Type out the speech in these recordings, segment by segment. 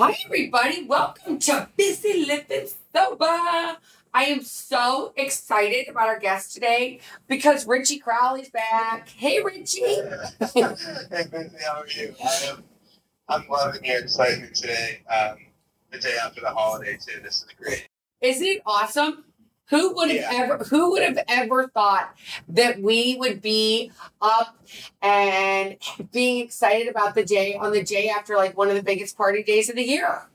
Hi, everybody. Welcome to Busy Living Sober. I am so excited about our guest today because Richie Crowley's back. Hey, Richie. hey, Lindsay, how are you? I am, I'm loving your excitement today. Um, the day after the holiday, too. This is great. Isn't it awesome? Who would have Yeah. ever who would have ever thought that we would be up and being excited about the day on the day after like one of the biggest party days of the year?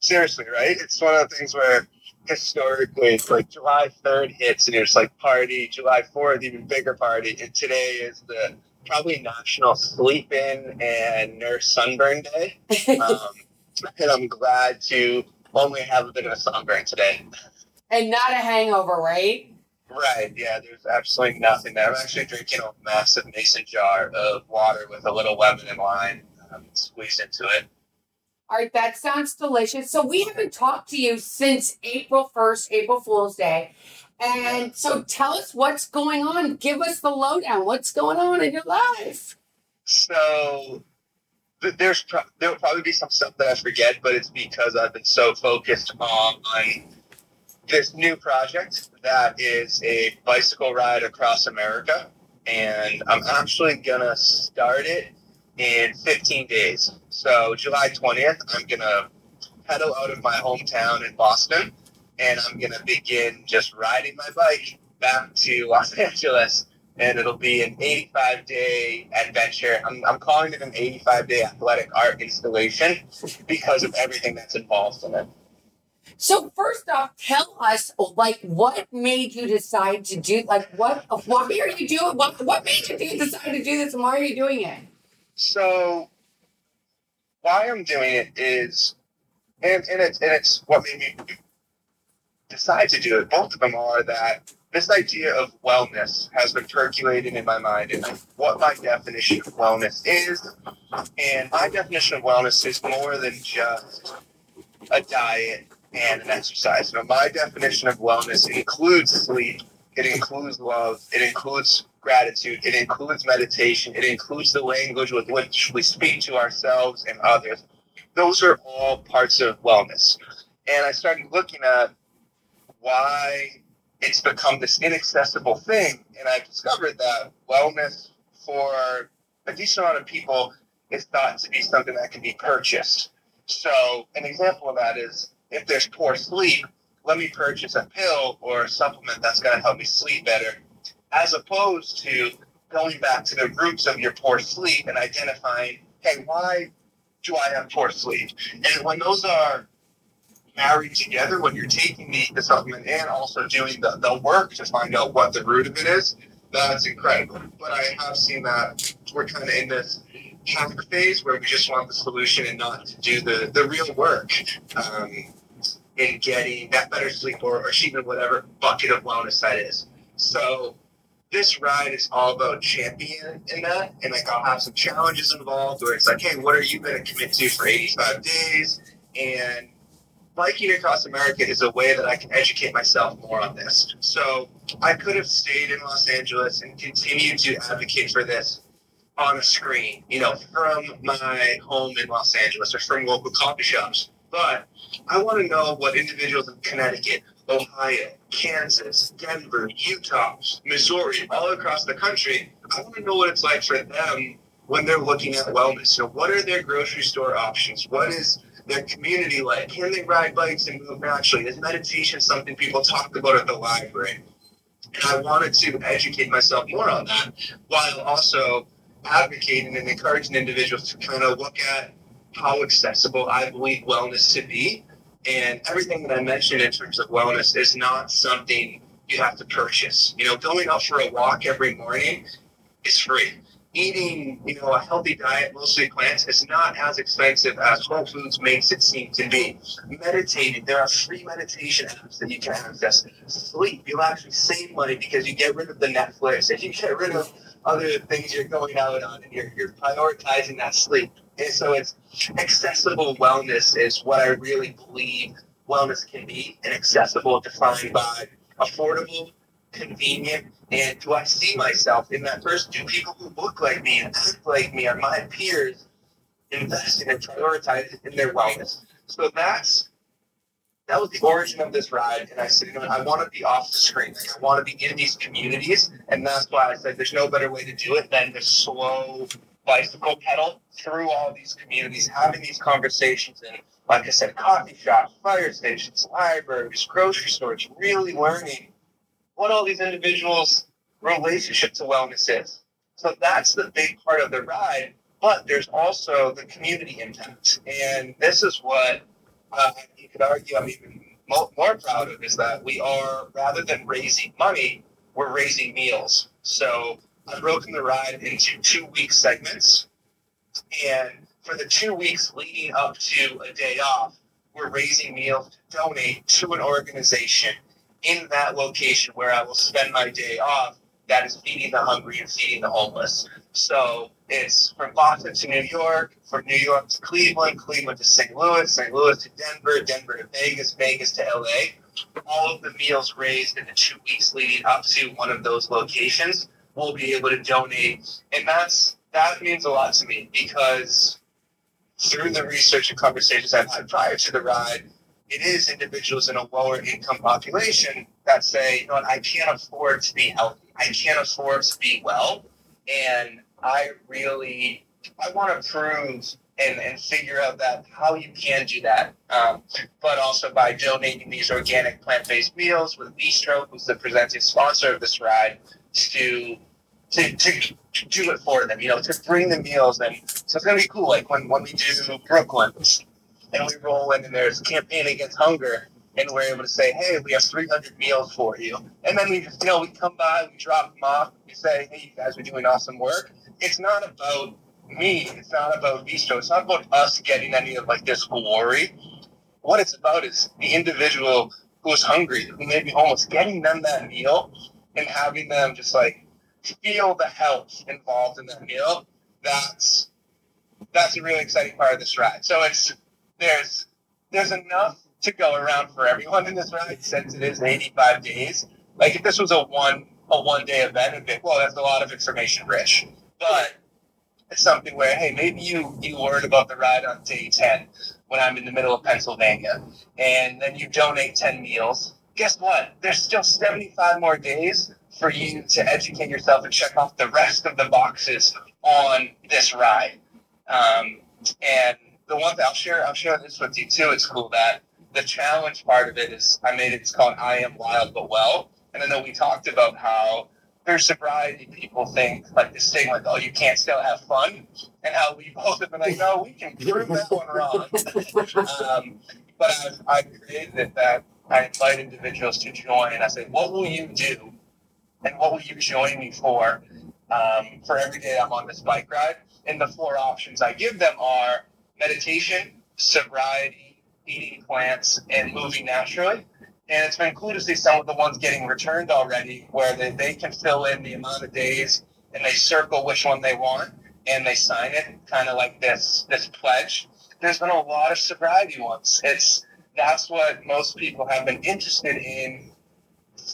Seriously, right? It's one of the things where historically, it's like July 3rd hits and you're like party, July 4th, even bigger party. And today is the probably National Sleep In and Nurse Sunburn Day. Um, and I'm glad to only have a bit of a sunburn today. And not a hangover, right? Right, yeah, there's absolutely nothing there. I'm actually drinking a massive mason jar of water with a little lemon and lime um, squeezed into it. All right, that sounds delicious. So we haven't talked to you since April 1st, April Fool's Day. And so tell us what's going on. Give us the lowdown. What's going on in your life? So there's pro- there'll probably be some stuff that I forget, but it's because I've been so focused on this new project that is a bicycle ride across America, and I'm actually gonna start it in 15 days. So July 20th, I'm gonna pedal out of my hometown in Boston, and I'm gonna begin just riding my bike back to Los Angeles and it'll be an 85 day adventure. I'm, I'm calling it an 85 day athletic art installation because of everything that's involved in it. So first off, tell us like what made you decide to do like what why are you doing what what made you decide to do this and why are you doing it? So, why I'm doing it is, and, and, it's, and it's what made me decide to do it. Both of them are that this idea of wellness has been percolating in my mind and what my definition of wellness is. And my definition of wellness is more than just a diet and an exercise. Know, my definition of wellness includes sleep, it includes love, it includes gratitude, it includes meditation, it includes the language with which we speak to ourselves and others. Those are all parts of wellness. And I started looking at why it's become this inaccessible thing. And I discovered that wellness for a decent amount of people is thought to be something that can be purchased. So, an example of that is if there's poor sleep, let me purchase a pill or a supplement that's going to help me sleep better, as opposed to going back to the roots of your poor sleep and identifying, hey, why do I have poor sleep? And when those are married together, when you're taking the, the supplement and also doing the, the work to find out what the root of it is, that's incredible. But I have seen that we're kind of in this hack phase where we just want the solution and not to do the, the real work um, in getting that better sleep or, or whatever bucket of wellness that is. So this ride is all about championing in that. And like I'll have some challenges involved where it's like, hey, what are you going to commit to for 85 days? And biking across America is a way that I can educate myself more on this. So I could have stayed in Los Angeles and continued to advocate for this on a screen, you know, from my home in Los Angeles or from local coffee shops. But I want to know what individuals in Connecticut, Ohio, Kansas, Denver, Utah, Missouri, all across the country, I want to know what it's like for them when they're looking at wellness. So, what are their grocery store options? What is their community like? Can they ride bikes and move naturally? Is meditation something people talk about at the library? And I wanted to educate myself more on that while also advocating and encouraging individuals to kind of look at how accessible I believe wellness to be. And everything that I mentioned in terms of wellness is not something you have to purchase. You know, going out for a walk every morning is free. Eating, you know, a healthy diet, mostly plants, is not as expensive as Whole Foods makes it seem to be. Meditating, there are free meditation apps that you can access. Sleep, you'll actually save money because you get rid of the Netflix and you get rid of other things you're going out on and you're, you're prioritizing that sleep. And so it's accessible wellness is what I really believe wellness can be and accessible defined by affordable, convenient, and do I see myself in that person? Do people who look like me and act like me are my peers investing and prioritizing in their wellness? So that's that was the origin of this ride. And I said, you know, I want to be off the screen. I want to be in these communities. And that's why I said there's no better way to do it than to slow bicycle pedal through all these communities, having these conversations and like I said, coffee shops, fire stations, libraries, grocery stores, really learning what all these individuals' relationship to wellness is. So that's the big part of the ride. But there's also the community impact. And this is what uh, you could argue I'm even more proud of is that we are, rather than raising money, we're raising meals. So I've broken the ride into two week segments. And for the two weeks leading up to a day off, we're raising meals to donate to an organization in that location where I will spend my day off that is feeding the hungry and feeding the homeless. So it's from Boston to New York, from New York to Cleveland, Cleveland to St. Louis, St. Louis to Denver, Denver to Vegas, Vegas to LA. All of the meals raised in the two weeks leading up to one of those locations will be able to donate. And that's that means a lot to me because through the research and conversations I've had prior to the ride, it is individuals in a lower income population that say, you know what, I can't afford to be healthy. I can't afford to be well. And I really, I want to prove and, and figure out that how you can do that. Um, but also by donating these organic plant-based meals with Veestro, who's the presenting sponsor of this ride, to to, to do it for them, you know, to bring the meals. And so it's going to be cool. Like when, when we do Brooklyn and we roll in and there's a campaign against hunger and we're able to say, hey, we have 300 meals for you. And then we just, you know, we come by, we drop them off, we say, hey, you guys are doing awesome work. It's not about me. It's not about Veestro. It's not about us getting any of like this glory. What it's about is the individual who's hungry, who may be homeless, getting them that meal and having them just like feel the health involved in that meal, that's that's a really exciting part of this ride. So it's there's there's enough to go around for everyone in this ride since it is 85 days. Like if this was a one a one day event, it'd be well, that's a lot of information rich. But it's something where hey, maybe you you learn about the ride on day 10 when I'm in the middle of Pennsylvania, and then you donate 10 meals. Guess what? There's still 75 more days for you to educate yourself and check off the rest of the boxes on this ride. Um, and the one that I'll share, I'll share this with you too. It's cool that the challenge part of it is I made it. It's called I am wild but well. And I know we talked about how there's sobriety people think like this thing like oh you can't still have fun and how we both have been like no we can prove that one wrong. um, but I, I created it that I invite individuals to join. And I say what will you do and what will you join me for um, for every day I'm on this bike ride? And the four options I give them are meditation, sobriety, eating plants, and moving naturally. And it's been cool to see some of the ones getting returned already, where they, they can fill in the amount of days and they circle which one they want and they sign it, kind of like this this pledge. There's been a lot of sobriety ones. It's that's what most people have been interested in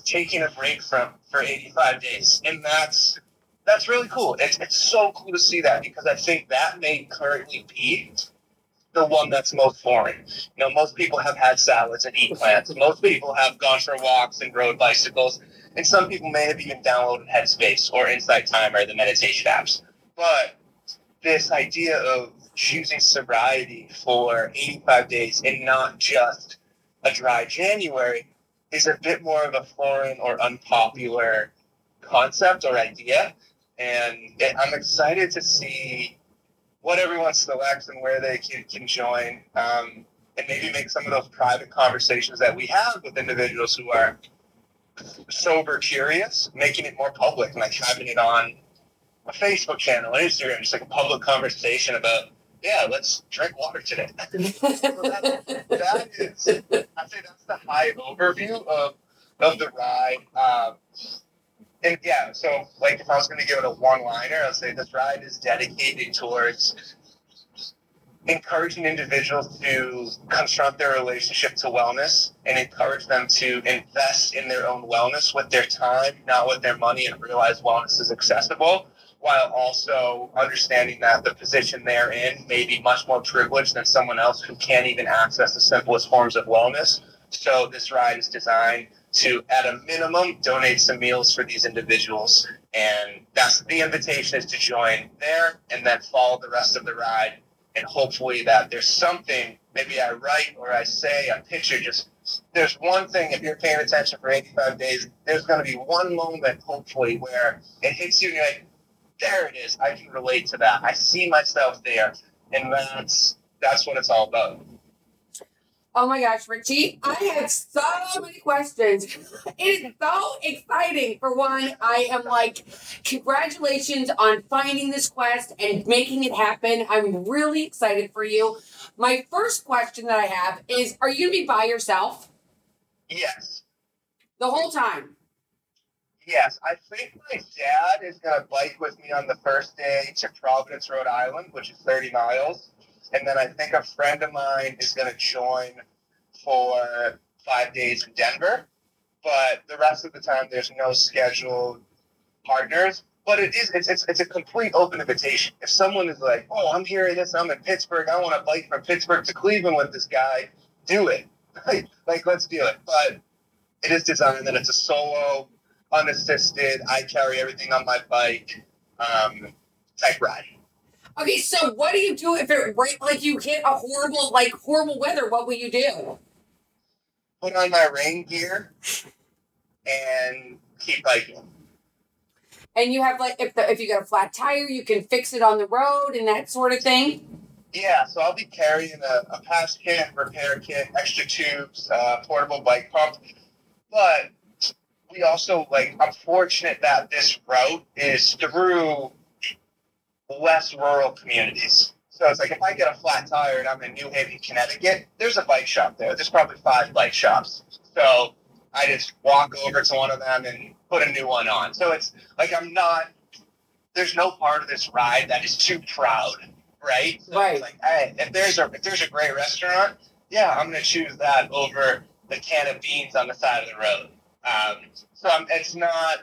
taking a break from for 85 days, and that's that's really cool. It's, it's so cool to see that because I think that may currently be the one that's most foreign. You know, most people have had salads and eat plants. Most people have gone for walks and rode bicycles, and some people may have even downloaded Headspace or Insight Timer, the meditation apps. But this idea of choosing sobriety for 85 days and not just a dry January is a bit more of a foreign or unpopular concept or idea. And I'm excited to see what everyone selects and where they can, can join um, and maybe make some of those private conversations that we have with individuals who are sober curious, making it more public, like having it on a Facebook channel, Instagram, just like a public conversation about yeah, let's drink water today. so that, that is, I'd say that's the high overview of, of the ride. Um, and yeah, so like if I was going to give it a one liner, I'd say this ride is dedicated towards encouraging individuals to confront their relationship to wellness and encourage them to invest in their own wellness with their time, not with their money, and realize wellness is accessible while also understanding that the position they're in may be much more privileged than someone else who can't even access the simplest forms of wellness. So this ride is designed to, at a minimum, donate some meals for these individuals. And that's the invitation is to join there and then follow the rest of the ride. And hopefully that there's something, maybe I write or I say, a picture, just there's one thing, if you're paying attention for 85 days, there's going to be one moment, hopefully, where it hits you and you're like, there it is. I can relate to that. I see myself there. And that's that's what it's all about. Oh my gosh, Richie, I have so many questions. It is so exciting. For one, I am like, congratulations on finding this quest and making it happen. I'm really excited for you. My first question that I have is Are you going to be by yourself? Yes. The whole time? Yes. I think my dad is going to bike with me on the first day to Providence, Rhode Island, which is 30 miles and then I think a friend of mine is going to join for five days in Denver. But the rest of the time, there's no scheduled partners. But it is it's, it's, it's a complete open invitation. If someone is like, "Oh, I'm hearing this. I'm in Pittsburgh. I want to bike from Pittsburgh to Cleveland with this guy," do it. like, like let's do it. But it is designed that it's a solo, unassisted. I carry everything on my bike um, type ride. Okay, so what do you do if it like you hit a horrible like horrible weather? What will you do? Put on my rain gear and keep biking. And you have like if the, if you got a flat tire, you can fix it on the road and that sort of thing. Yeah, so I'll be carrying a, a patch kit, repair kit, extra tubes, uh, portable bike pump. But we also like I'm fortunate that this route is through less rural communities. So it's like if I get a flat tire and I'm in New Haven, Connecticut, there's a bike shop there. There's probably five bike shops. So I just walk over to one of them and put a new one on. So it's like I'm not. There's no part of this ride that is too proud, right? So right. like, hey, if there's a if there's a great restaurant, yeah, I'm gonna choose that over the can of beans on the side of the road. Um, so I'm, it's not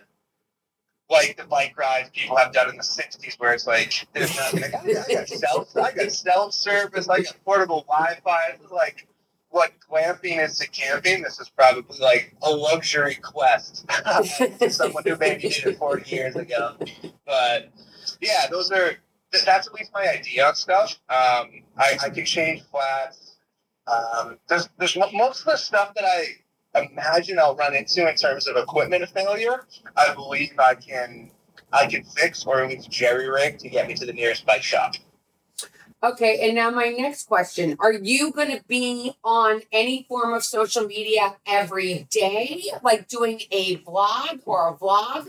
like the bike rides people have done in the '60s, where it's like there's nothing. Like, I, I got self, I got self service, I got portable Wi-Fi. Like what glamping is to camping. This is probably like a luxury quest to someone who maybe did it 40 years ago. But yeah, those are that's at least my idea on stuff. Um, I, I can change flats. Um, there's, there's most of the stuff that I imagine I'll run into in terms of equipment failure, I believe I can I can fix or at least jerry rig to get me to the nearest bike shop. Okay, and now my next question. Are you going to be on any form of social media every day, like doing a vlog or a vlog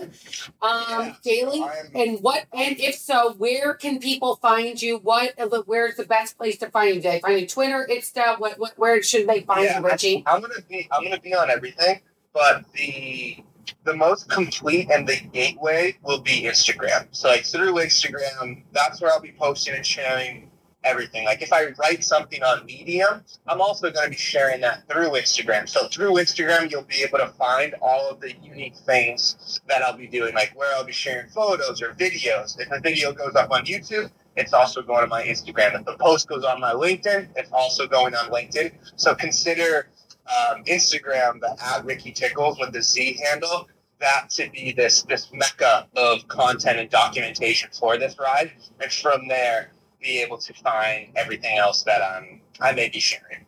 um, yeah, daily? and what, and if so, where can people find you? What, where's the best place to find you? Do they find you Twitter, Insta? What, what, where should they find yeah, you, Richie? I'm going to be, I'm going to be on everything, but the the most complete and the gateway will be Instagram. So like through Instagram, that's where I'll be posting and sharing everything. Like if I write something on Medium, I'm also going to be sharing that through Instagram. So through Instagram, you'll be able to find all of the unique things that I'll be doing, like where I'll be sharing photos or videos. If a video goes up on YouTube, it's also going on my Instagram. If the post goes on my LinkedIn, it's also going on LinkedIn. So consider um, Instagram, the at Ricky Tickles with the Z handle, that to be this this mecca of content and documentation for this ride. And from there, be able to find everything else that I'm I may be sharing.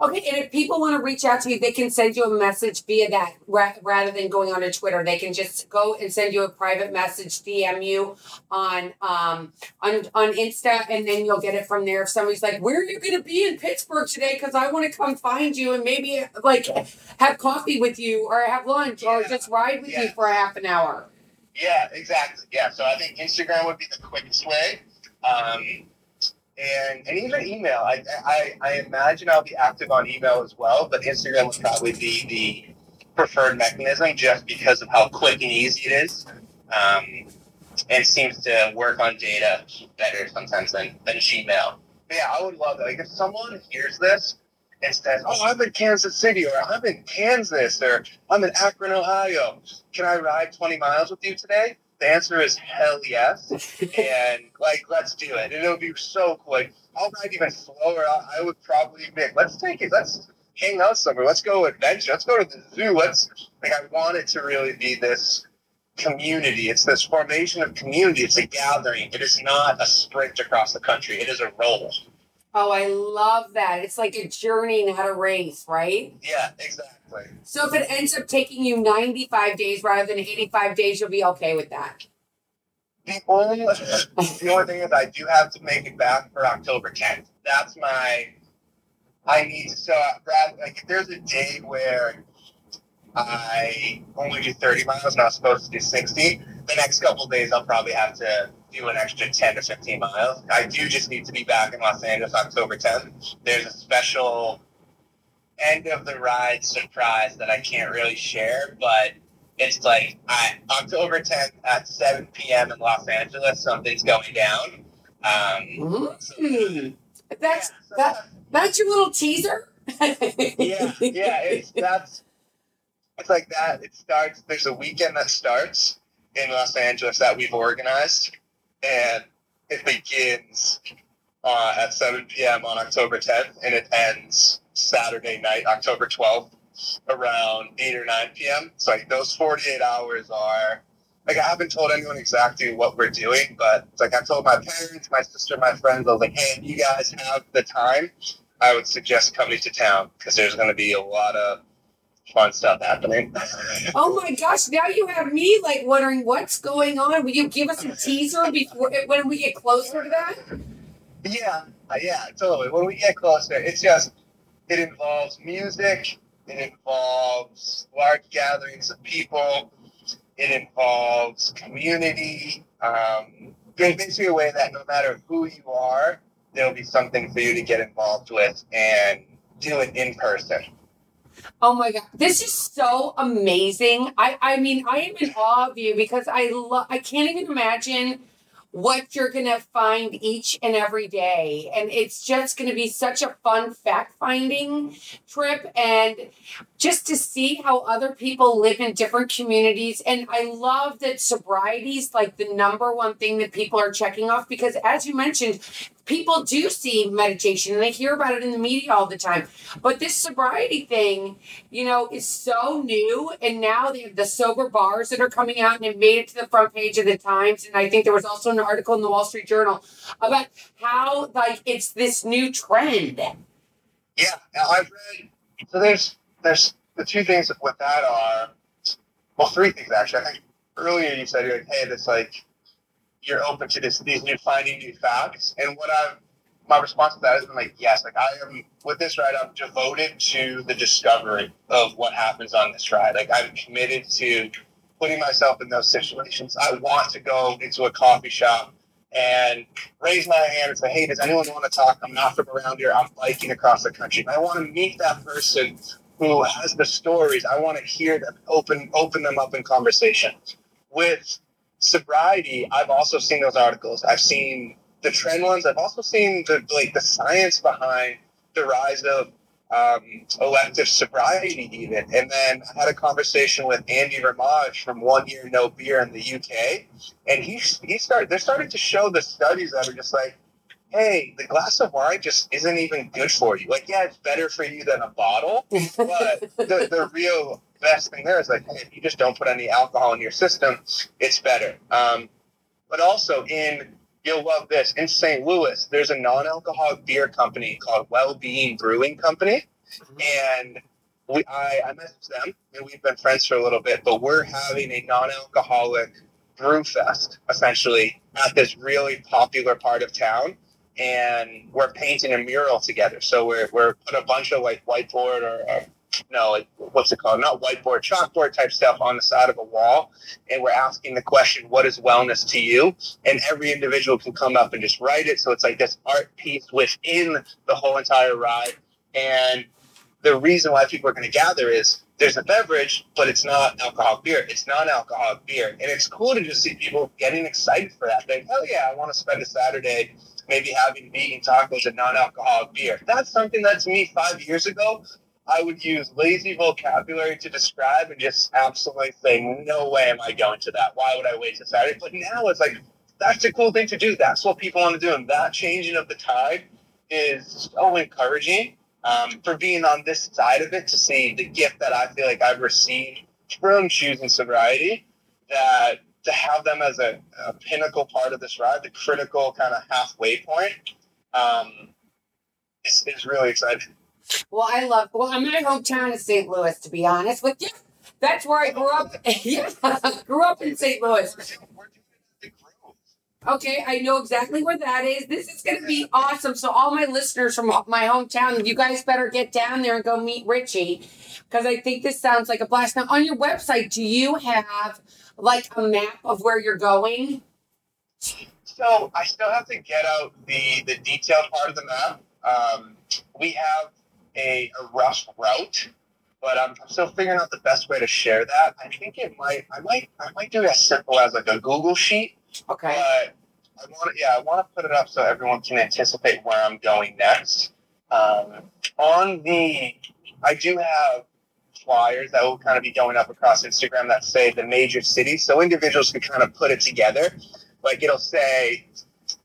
Okay, and if people want to reach out to you, they can send you a message via that ra- rather than going on to Twitter. They can just go and send you a private message, DM you on um on on Insta, and then you'll get it from there. If somebody's like, "Where are you going to be in Pittsburgh today?" Because I want to come find you and maybe like have coffee with you or have lunch yeah. or just ride with yeah. you for a half an hour. Yeah, exactly. Yeah, so I think Instagram would be the quickest way. Um, and, and even email. I, I, I imagine I'll be active on email as well, but Instagram would probably be the preferred mechanism just because of how quick and easy it is. Um, and seems to work on data better sometimes than, than Gmail. But yeah, I would love that. Like if someone hears this and says, "Oh, I'm in Kansas City," or "I'm in Kansas," or "I'm in Akron, Ohio," can I ride 20 miles with you today? The answer is hell yes. and like, let's do it. And it'll be so cool. Like, I'll ride even slower. I, I would probably admit, let's take it. Let's hang out somewhere. Let's go adventure. Let's go to the zoo. Let's like I want it to really be this community. It's this formation of community. It's a gathering. It is not a sprint across the country. It is a roll. Oh, I love that. It's like a journey, not a race, right? Yeah, exactly. So if it ends up taking you 95 days rather than 85 days, you'll be okay with that. The only, the only thing is, I do have to make it back for October 10th. That's my. I need to. So, Brad, like, if there's a day where I only do 30 miles, not supposed to do 60, the next couple days I'll probably have to do an extra 10 to 15 miles. I do just need to be back in Los Angeles October 10th. There's a special end of the ride surprise that I can't really share, but it's like I, October 10th at 7 p.m. in Los Angeles, something's going down. Um, so- Mm. That's yeah, so that. That's your little teaser. yeah, yeah, it's that's it's like that. It starts. There's a weekend that starts in Los Angeles that we've organized, and it begins uh, at 7 p.m. on October 10th, and it ends Saturday night, October 12th, around 8 or 9 p.m. So like those 48 hours are. Like I haven't told anyone exactly what we're doing, but like I told my parents, my sister, my friends. I was like, "Hey, if you guys have the time, I would suggest coming to town because there's going to be a lot of fun stuff happening. oh my gosh! Now you have me like wondering what's going on. Will you give us a teaser before when we get closer to that? yeah, uh, yeah, totally. When we get closer, it's just it involves music. It involves large gatherings of people. It involves community. Um, there's basically a way that no matter who you are, there'll be something for you to get involved with and do it in person. Oh my god, this is so amazing. I I mean, I am in awe of you because I love I can't even imagine what you're to find each and every day. And it's just to be such a fun fact finding trip and just to see how other people live in different communities. And I love that sobriety is like the number one thing that people are checking off because, as you mentioned, people do see meditation and they hear about it in the media all the time. But this sobriety thing, you know, is so new. And now they have the sober bars that are coming out and it made it to the front page of the Times. And I think there was also an article in the Wall Street Journal about how, like, it's this new trend. Yeah, I've read. So there's there's the two things with that are well, three things actually. I think earlier you said like, hey, this like you're open to this these new finding new facts, and what I've my response to that has been like, yes, like I am with this ride, I'm devoted to the discovery of what happens on this ride. Like I'm committed to putting myself in those situations. I want to go into a coffee shop and raise my hand and say, hey, does anyone want to talk? I'm not from around here. I'm biking across the country. I want to meet that person who has the stories. I want to hear them, open open them up in conversation. With sobriety, I've also seen those articles. I've seen the trend ones. I've also seen the like the science behind the rise of um, elective sobriety, even. And then I had a conversation with Andy Ramage from One Year No Beer in the UK, and he he started. They're starting to show the studies that are just like, hey, the glass of wine just isn't even good for you. Like, yeah, it's better for you than a bottle, but the the real best thing there is like, hey, if you just don't put any alcohol in your system, it's better. Um, but also in you'll love this. In St. Louis, there's a non-alcoholic beer company called Well-Being Brewing Company, and we I, I messaged them, and we've been friends for a little bit. But we're having a non-alcoholic brew fest essentially at this really popular part of town, and we're painting a mural together. So we're we're put a bunch of like whiteboard or, or no, like, what's it called? Not whiteboard, chalkboard type stuff on the side of a wall. And we're asking the question, what is wellness to you? And every individual can come up and just write it. So it's like this art piece within the whole entire ride. And the reason why people are going to gather is there's a beverage, but it's not alcoholic beer. It's non-alcoholic beer. And it's cool to just see people getting excited for that. Think, oh yeah, I want to spend a Saturday maybe having vegan tacos and non-alcoholic beer. That's something that to me five years ago I would use lazy vocabulary to describe and just absolutely say, no way am I going to that. Why would I wait to Saturday? But now it's like, that's a cool thing to do. That's what people want to do. And that changing of the tide is so encouraging um, for being on this side of it to see the gift that I feel like I've received from choosing sobriety that to have them as a, a pinnacle part of this ride, the critical kind of halfway point, um, is, is really exciting. Well, I love. Well, I'm my hometown is St. Louis, to be honest with you. That's where I grew up. yeah, grew up in St. Louis. Okay, I know exactly where that is. This is going to be awesome. So, all my listeners from my hometown, you guys better get down there and go meet Richie because I think this sounds like a blast. Now, on your website, do you have like a map of where you're going? So, I still have to get out the the detailed part of the map. Um, we have a, a rough route, but I'm, I'm still figuring out the best way to share that. I think it might, I might, I might do it as simple as like a Google sheet. Okay. But I want to, yeah, I want to put it up so everyone can anticipate where I'm going next. Um, on the, I do have flyers that will kind of be going up across Instagram that say the major cities, so individuals can kind of put it together. Like it'll say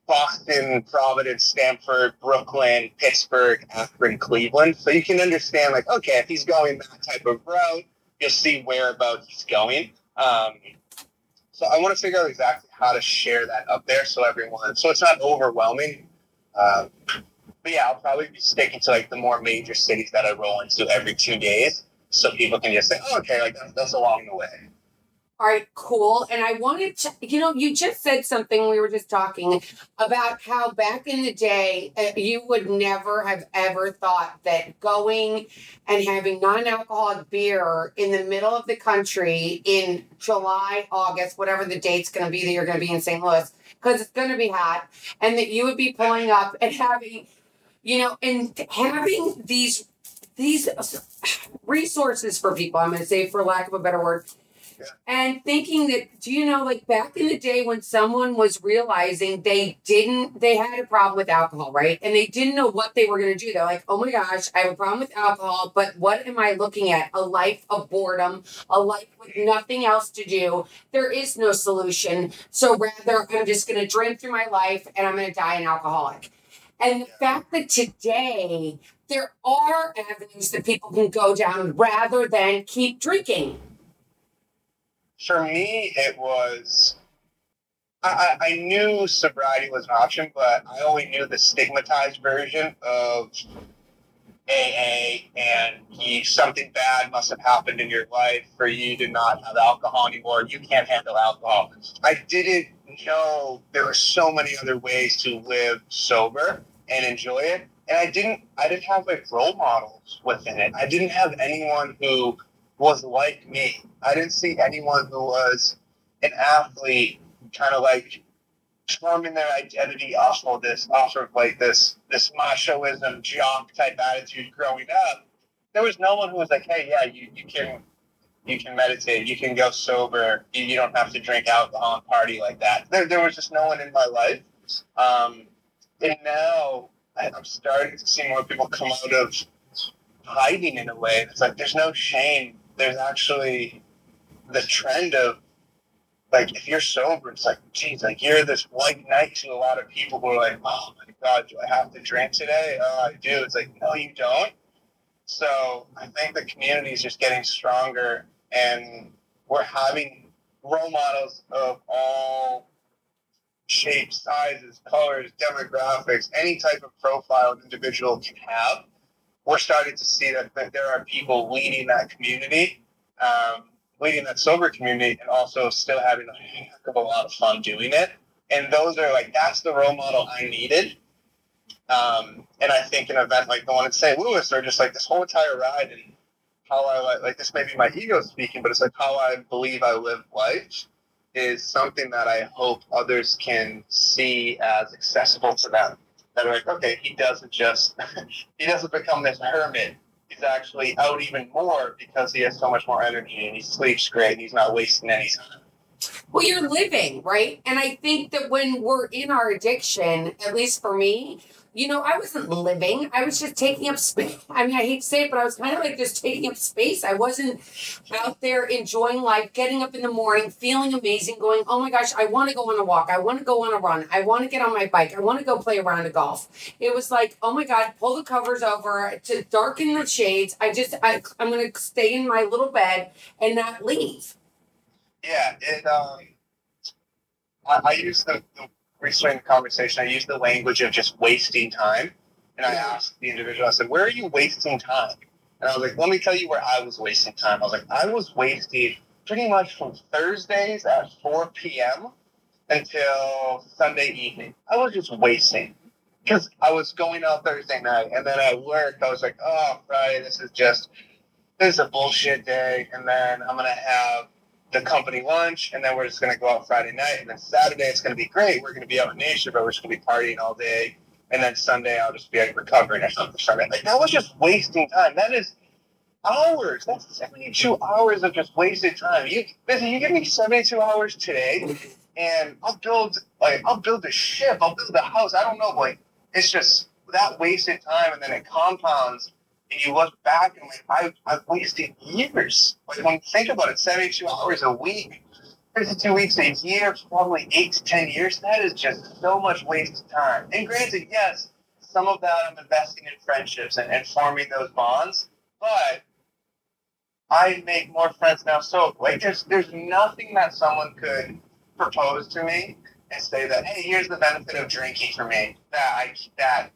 Boston, Providence, Stamford, Brooklyn, Pittsburgh, Akron, Cleveland. So you can understand, like, okay, if he's going that type of route, you'll see where about he's going. Um, so I want to figure out exactly how to share that up there so everyone, so it's not overwhelming. Um, but yeah, I'll probably be sticking to like the more major cities that I roll into every two days, so people can just say, oh, okay, like that's, that's along the way. All right, cool. And I wanted to, you know, you just said something. We were just talking about how back in the day, uh, you would never have ever thought that going and having non alcoholic beer in the middle of the country in July, August, whatever the date's going to be that you're going to be in St. Louis, because it's going to be hot, and that you would be pulling up and having, you know, and having these these resources for people. I'm going to say, for lack of a better word, and thinking that, do you know, like back in the day when someone was realizing they didn't, they had a problem with alcohol, right? And they didn't know what they were going to do. They're like, oh my gosh, I have a problem with alcohol, but what am I looking at? A life of boredom, a life with nothing else to do. There is no solution. So rather, I'm just going to drink through my life and I'm going to die an alcoholic. And the fact that today there are avenues that people can go down rather than keep drinking for me, it was. I, I knew sobriety was an option, but I only knew the stigmatized version of AA, and something bad must have happened in your life for you to not have alcohol anymore. You can't handle alcohol. I didn't know there were so many other ways to live sober and enjoy it, and I didn't. I didn't have like role models within it. I didn't have anyone who was like me. I didn't see anyone who was an athlete kind of like forming their identity off of this, off of like this this machoism, jock type attitude growing up. There was no one who was like, hey, yeah, you, you can you can meditate, you can go sober, you, you don't have to drink alcohol and party like that. There, there was just no one in my life. Um, and now I'm starting to see more people come out of hiding in a way. It's like there's no shame there's actually the trend of like if you're sober, it's like, geez, like you're this white knight to a lot of people who are like, oh my god, do I have to drink today? Oh, I do. It's like, no, you don't. So I think the community is just getting stronger, and we're having role models of all shapes, sizes, colors, demographics, any type of profile an individual can have we're starting to see that, that there are people leading that community, um, leading that sober community, and also still having a heck of a lot of fun doing it. And those are like that's the role model I needed. Um, and I think an event like the one in St. Louis, or just like this whole entire ride, and how I like, like this may be my ego speaking, but it's like how I believe I live life is something that I hope others can see as accessible to them that are like, okay, he doesn't just he doesn't become this hermit. He's actually out even more because he has so much more energy and he sleeps great and he's not wasting any time. Well, you're living, right? And I think that when we're in our addiction, at least for me, you know, I wasn't living. I was just taking up space. I mean, I hate to say it, but I was kind of like just taking up space. I wasn't out there enjoying life, getting up in the morning, feeling amazing, going, oh my gosh, I want to go on a walk. I want to go on a run. I want to get on my bike. I want to go play a round of golf. It was like, oh my God, pull the covers over to darken the shades. I just, I, I'm going to stay in my little bed and not leave. Yeah, it, um, I, I use the, the reframe the conversation. I used the language of just wasting time. And I asked the individual, I said, Where are you wasting time? And I was like, Let me tell you where I was wasting time. I was like, I was wasting pretty much from Thursdays at 4 p.m. until Sunday evening. I was just wasting because I was going out Thursday night. And then I worked. I was like, Oh, Friday, this is just, this is a bullshit day. And then I'm going to have the company lunch, and then we're just going to go out Friday night. And then Saturday, it's going to be great. We're going to be out in nature, but we're just going to be partying all day. And then Sunday, I'll just be like recovering or something. Like that was just wasting time. That is hours. That's 72 hours of just wasted time. You listen, you give me 72 hours today, and I'll build like I'll build a ship. I'll build a house. I don't know, like it's just that wasted time, and then it compounds and you look back and like I, I've wasted years. Like when you think about it, 72 hours a week, 52 weeks a year, probably eight to 10 years, that is just so much wasted time. And granted, yes, some of that I'm investing in friendships and, and forming those bonds, but I make more friends now. So like there's there's nothing that someone could propose to me and say that, hey, here's the benefit of drinking for me that I that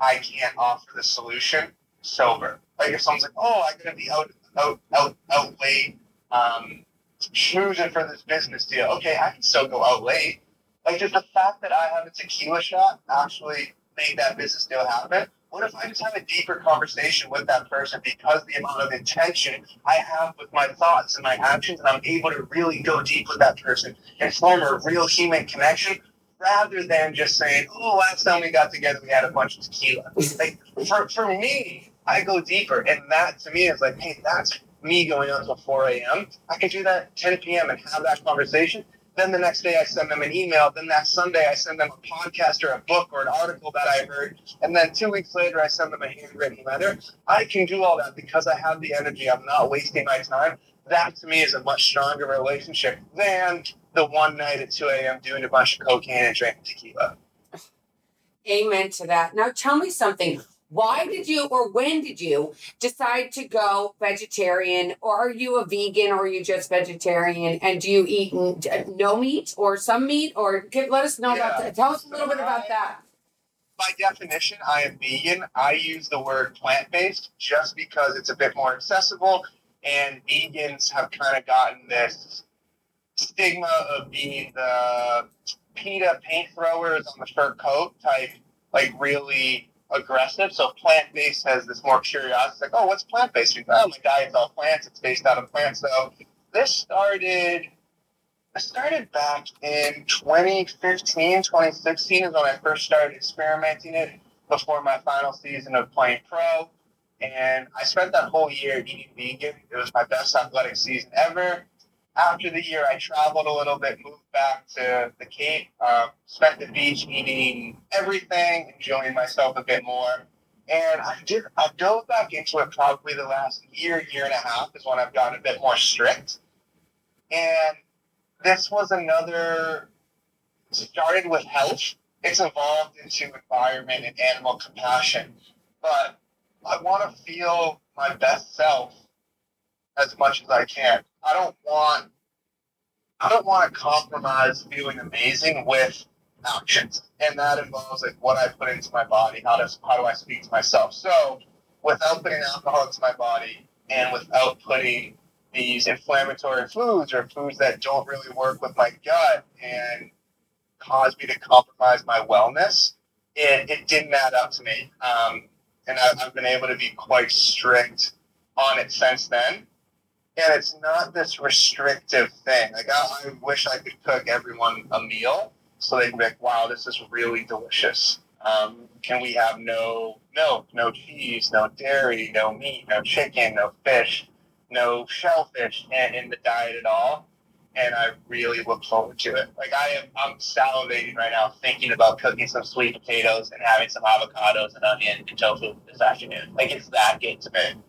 I can't offer the solution sober. Like if someone's like, oh, I'm gonna be out out out out late, um, schmoozing for this business deal. Okay, I can still go out late. Like just the fact that I have a tequila shot actually made that business deal happen. What if I just have a deeper conversation with that person because the amount of intention I have with my thoughts and my actions, and I'm able to really go deep with that person and form a real human connection rather than just saying, "Oh, last time we got together, we had a bunch of tequila." Like for for me, I go deeper. And that to me is like, hey, that's me going until 4 a.m. I can do that 10 p.m. and have that conversation. Then the next day I send them an email. Then that Sunday I send them a podcast or a book or an article that I heard. And then two weeks later I send them a handwritten letter. I can do all that because I have the energy. I'm not wasting my time. That to me is a much stronger relationship than the one night at 2 a.m. doing a bunch of cocaine and drinking tequila. Amen to that. Now tell me something. Why did you or when did you decide to go vegetarian? Or are you a vegan or are you just vegetarian? And do you eat no meat or some meat? Or give, let us know yeah. about that. Tell us a little bit about that. By definition, I am vegan. I use the word plant based just because it's a bit more accessible. And vegans have kind of gotten this stigma of being the PETA paint throwers on the fur coat type, like really aggressive. So plant based has this more curiosity, like, oh, what's plant based? Oh, my diet's all plants. It's based out of plants. So this started. I started back in 2015, 2016 is when I first started experimenting it before my final season of playing pro. And I spent that whole year eating vegan. It was my best athletic season ever after the year, I traveled a little bit, moved back to the Cape, um, spent the beach eating everything, enjoying myself a bit more. And I did. I dove back into it probably the last year, year and a half is when I've gotten a bit more strict. And this was another. Started with health. It's evolved into environment and animal compassion. But I want to feel my best self as much as I can. I don't want I don't want to compromise feeling amazing with actions, and that involves like what I put into my body. How does how do I speak to myself? So, without putting alcohol into my body, and without putting these inflammatory foods or foods that don't really work with my gut and cause me to compromise my wellness, it, it didn't add up to me. Um, and I've, I've been able to be quite strict on it since then and it's not this restrictive thing. Like I, I, wish I could cook everyone a meal so they can be like, "Wow, this is really delicious." Um, can we have no milk, no cheese, no dairy, no meat, no chicken, no fish, no shellfish in, in the diet at all? and I really look forward to it. Like I am, I'm salivating right now thinking about cooking some sweet potatoes and having some avocados and onion and tofu this afternoon. Like it's that good to me.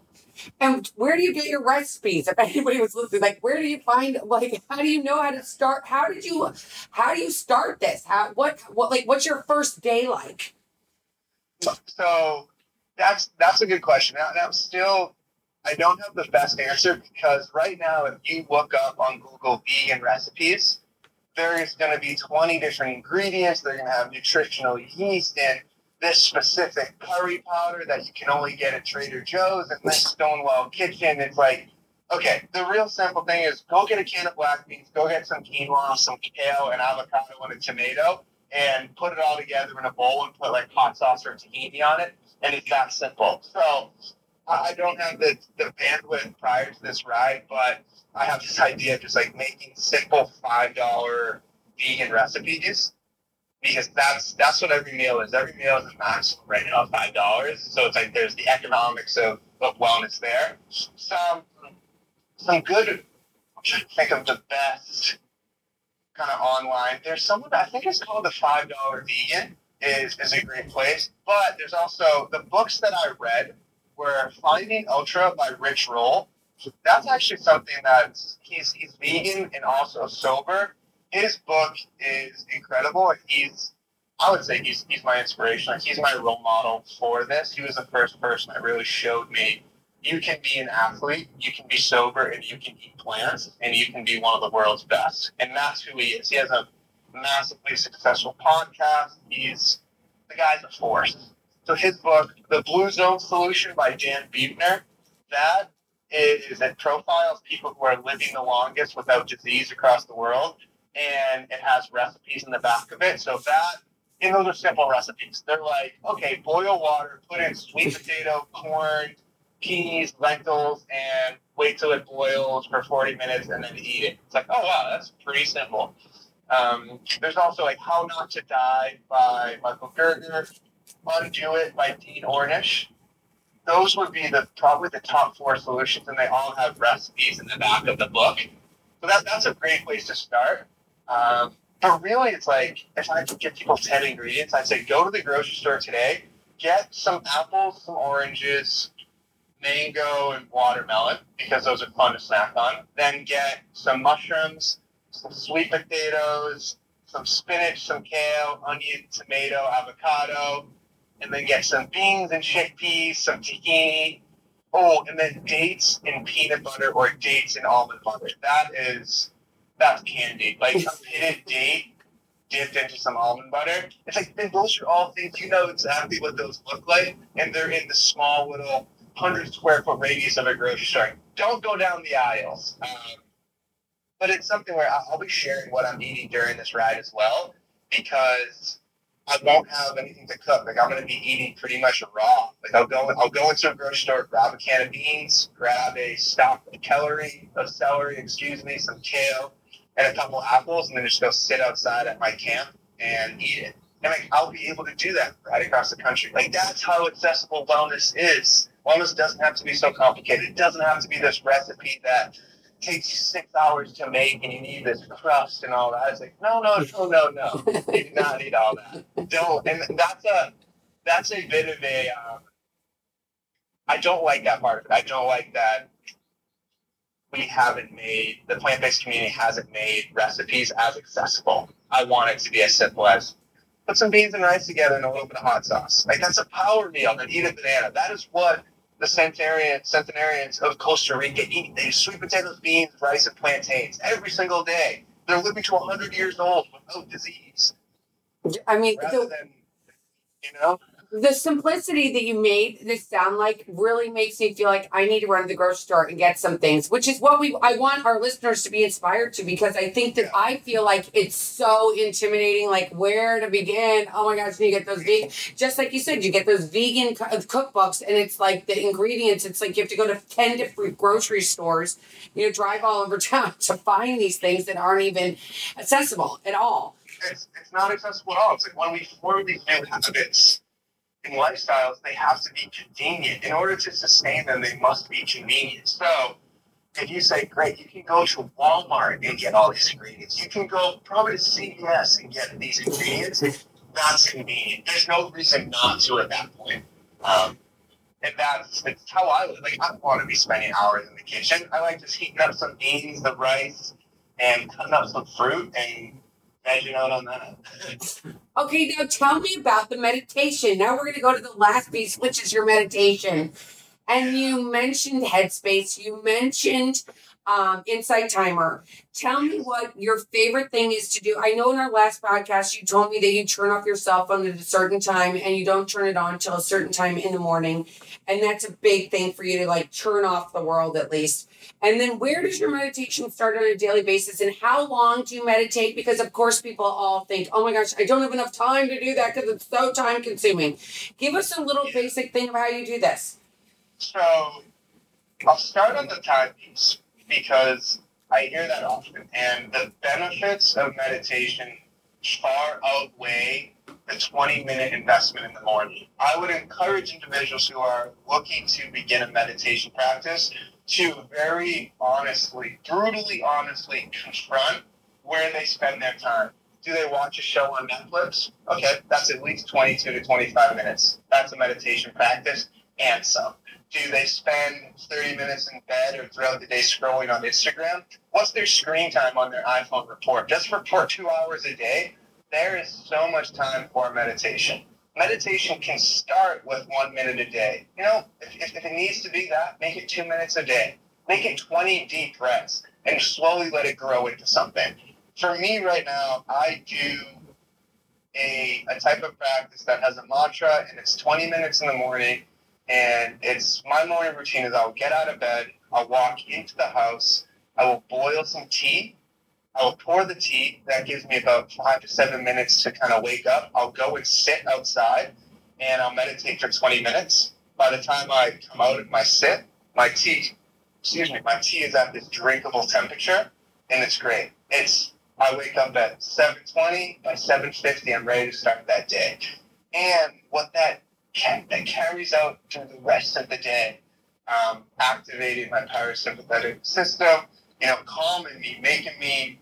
And where do you get your recipes? If anybody was listening, like where do you find like how do you know how to start? How did you how do you start this? How what what like what's your first day like? So that's that's a good question. I'm still I don't have the best answer because right now if you look up on Google vegan recipes, there is going to be 20 different ingredients. They're going to have nutritional yeast and this specific curry powder that you can only get at Trader Joe's and this Stonewall Kitchen. It's like, okay, the real simple thing is go get a can of black beans, go get some quinoa, some kale, and avocado and a tomato, and put it all together in a bowl and put like hot sauce or tahini on it. And it's that simple. So I don't have the, the bandwidth prior to this ride, but I have this idea of just like making simple $5 vegan recipes because that's that's what every meal is. Every meal is a maximum right now five dollars. So it's like there's the economics of, of wellness there. Some some good. I'm trying to think of the best kind of online. There's someone I think it's called the five dollar vegan is is a great place. But there's also the books that I read were Finding Ultra by Rich Roll. That's actually something that he's he's vegan and also sober his book is incredible. He's, I would say he's he's my inspiration. He's my role model for this. He was the first person that really showed me you can be an athlete, you can be sober, and you can eat plants, and you can be one of the world's best. And that's who he is. He has a massively successful podcast. He's the guy's a force. So his book, The Blue Zone Solution by Dan Buettner, that is it profiles people who are living the longest without disease across the world and it has recipes in the back of it. So that, and those are simple recipes. They're like, okay, boil water, put in sweet potato, corn, peas, lentils, and wait till it boils for 40 minutes and then eat it. It's like, oh, wow, that's pretty simple. Um, there's also like How Not to Die by Michael Greger, Undo It by Dean Ornish. Those would be the probably the top four solutions, and they all have recipes in the back of the book. So that, that's a great place to start. Um, but really, it's like if I could give people 10 ingredients, I'd say go to the grocery store today, get some apples, some oranges, mango, and watermelon because those are fun to snack on. Then get some mushrooms, some sweet potatoes, some spinach, some kale, onion, tomato, avocado, and then get some beans and chickpeas, some tahini. Oh, and then dates and peanut butter or dates and almond butter. That is that's candy. Like a pitted date dipped into some almond butter. It's like then those are all things you know exactly what those look like, and they're in the small little hundred square foot radius of a grocery store. Don't go down the aisles. Um, but it's something where I'll be sharing what I'm eating during this ride as well, because I won't have anything to cook. Like I'm going to be eating pretty much raw. Like I'll go, I'll go into a grocery store, grab a can of beans, grab a stalk of celery, of celery, excuse me, some kale, and a couple apples and then just go sit outside at my camp and eat it. And like I'll be able to do that right across the country. Like that's how accessible wellness is. Wellness doesn't have to be so complicated. It doesn't have to be this recipe that takes six hours to make and you need this crust and all that. It's like, no, no, no, no, no. you do not need all that. Don't and that's a that's a bit of a um, I don't like that part of it. I don't like that we haven't made the plant-based community hasn't made recipes as accessible. I want it to be as simple as put some beans and rice together and a little bit of hot sauce. Like that's a power meal and eat a banana. That is what the centenarian, centenarians of Costa Rica eat. They eat sweet potatoes, beans, rice, and plantains every single day. They're living to 100 years old without disease. I mean, rather the, than, you know, the simplicity that you made this sound like really makes me feel like I need to run to the grocery store and get some things, which is what we I want our listeners to be inspired to because I think that I feel like it's so intimidating. Like where to begin? Oh my gosh, you get those vegan, just like you said, you get those vegan cookbooks, and it's like the ingredients. It's like you have to go to ten different grocery stores, you know, drive all over town to find these things that aren't even accessible at all. it's, it's not accessible at all. It's like when we form these new habits lifestyles, they have to be convenient. In order to sustain them, they must be convenient. So if you say, great, you can go to Walmart and get all these ingredients. You can go probably to CVS and get these ingredients. That's convenient. There's no reason not to at that point. Um, and that's it's how I live. Like I don't want to be spending hours in the kitchen. I like just heating up some beans, the rice, and cutting up some fruit and vegging out on that. okay, now tell me about the meditation. Now we're gonna go to the last piece, which is your meditation. And you mentioned Headspace. You mentioned um, Insight Timer. Tell me what your favorite thing is to do. I know in our last podcast you told me that you turn off your cell phone at a certain time and you don't turn it on until a certain time in the morning. And that's a big thing for you to like turn off the world at least. And then where does your meditation start on a daily basis and how long do you meditate? Because of course people all think, oh my gosh, I don't have enough time to do that because it's so time consuming. Give us a little basic thing of how you do this. So I'll start on the time piece because I hear that often, and the benefits of meditation far outweigh the 20 minute investment in the morning. I would encourage individuals who are looking to begin a meditation practice to very honestly, brutally honestly confront where they spend their time. Do they watch a show on Netflix? Okay, that's at least 22 to 25 minutes. That's a meditation practice and some do they spend 30 minutes in bed or throughout the day scrolling on Instagram? What's their screen time on their iPhone report? Just report two hours a day. There is so much time for meditation. Meditation can start with one minute a day. You know, if, if it needs to be that, make it two minutes a day. Make it 20 deep breaths and slowly let it grow into something. For me right now, I do a, a type of practice that has a mantra and it's 20 minutes in the morning and it's my morning routine is I'll get out of bed, I'll walk into the house, I will boil some tea, I will pour the tea. That gives me about five to seven minutes to kind of wake up. I'll go and sit outside and I'll meditate for 20 minutes. By the time I come out of my sit, my tea, excuse me, my tea is at this drinkable temperature and it's great. It's I wake up at 7:20. By 7:50, I'm ready to start that day. And what that that carries out through the rest of the day, um, activating my parasympathetic system, you know, calming me, making me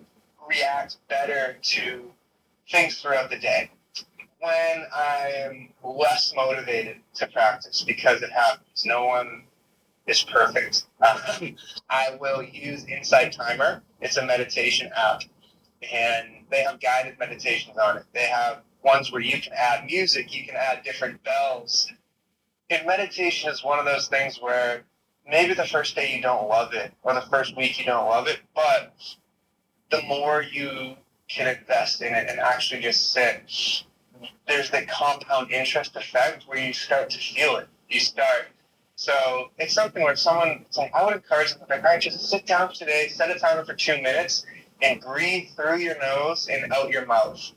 react better to things throughout the day. When I am less motivated to practice, because it happens, no one is perfect. Um, I will use Insight Timer. It's a meditation app, and they have guided meditations on it. They have ones where you can add music, you can add different bells. And meditation is one of those things where maybe the first day you don't love it, or the first week you don't love it, but the more you can invest in it and actually just sit, there's the compound interest effect where you start to feel it. You start. So it's something where someone, it's like, I would encourage them, like, all right, just sit down today, set a timer for two minutes, and breathe through your nose and out your mouth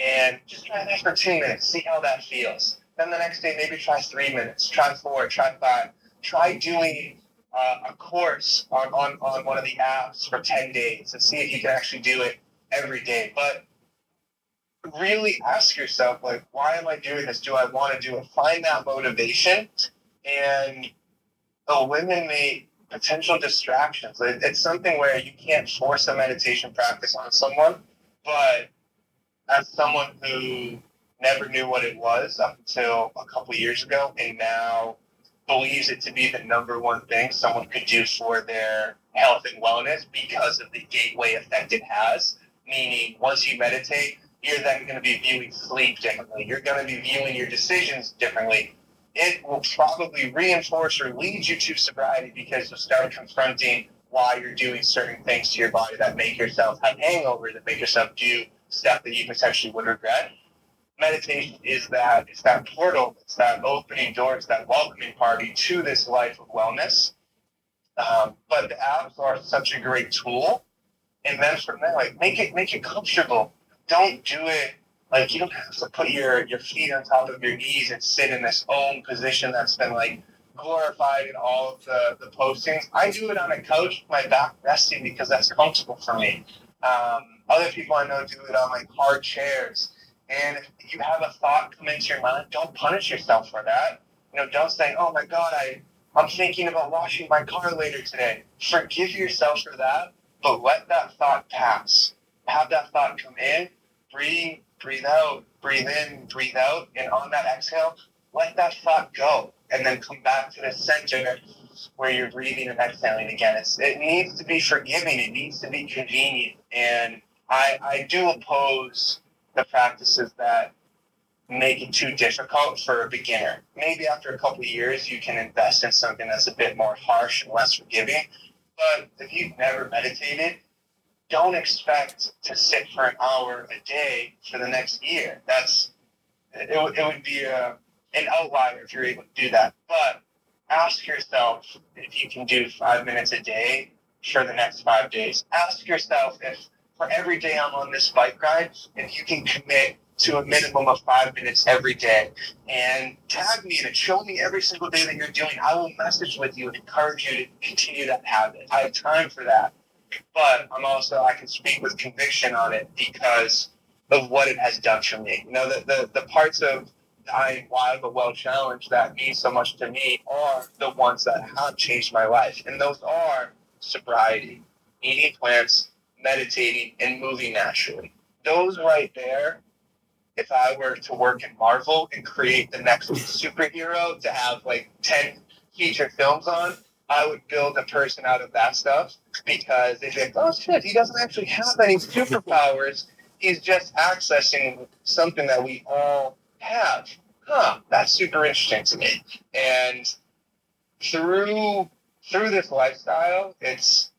and just try that for two minutes, see how that feels. Then the next day, maybe try three minutes, try four, try five. Try doing uh, a course on, on, on one of the apps for 10 days and see if you can actually do it every day. But really ask yourself, like, why am I doing this? Do I want to do it? Find that motivation and eliminate potential distractions. It's something where you can't force a meditation practice on someone, but as someone who never knew what it was up until a couple years ago and now believes it to be the number one thing someone could do for their health and wellness because of the gateway effect it has. Meaning, once you meditate, you're then going to be viewing sleep differently. You're going to be viewing your decisions differently. It will probably reinforce or lead you to sobriety because you'll start confronting why you're doing certain things to your body that make yourself have hangovers, that make yourself do stuff that you potentially would regret. Meditation is that it's that portal, it's that opening door, it's that welcoming party to this life of wellness. Um, but the apps are such a great tool. And then from there, like make it make it comfortable. Don't do it like you don't have to put your, your feet on top of your knees and sit in this own position that's been like glorified in all of the, the postings. I do it on a couch, my back resting because that's comfortable for me. Um, other people I know do it on like hard chairs. And if you have a thought come into your mind, don't punish yourself for that. You know, don't say, "Oh my God, I I'm thinking about washing my car later today. Forgive yourself for that, but let that thought pass. Have that thought come in, breathe, breathe out, breathe in, breathe out, and on that exhale, let that thought go, and then come back to the center where you're breathing and exhaling again. It's, it needs to be forgiving. It needs to be convenient, and I, I do oppose the practices that make it too difficult for a beginner. Maybe after a couple years, you can invest in something that's a bit more harsh and less forgiving. But if you've never meditated, don't expect to sit for an hour a day for the next year. That's it, it would be a, an outlier if you're able to do that. But ask yourself if you can do five minutes a day for the next five days. Ask yourself if for every day I'm on this bike ride, if you can commit to a minimum of five minutes every day and tag me it. Show me every single day that you're doing. I will message with you and encourage you to continue that habit. I have time for that. But I'm also, I can speak with conviction on it because of what it has done for me. You know, the, the, the parts of dying wild but well challenge that means so much to me are the ones that have changed my life. And those are sobriety, eating plants, meditating, and moving naturally. Those right there, if I were to work in Marvel and create the next superhero to have like 10 feature films on, I would build a person out of that stuff because they think, oh shit, he doesn't actually have any superpowers. He's just accessing something that we all have. Huh, that's super interesting to me. And through through this lifestyle, it's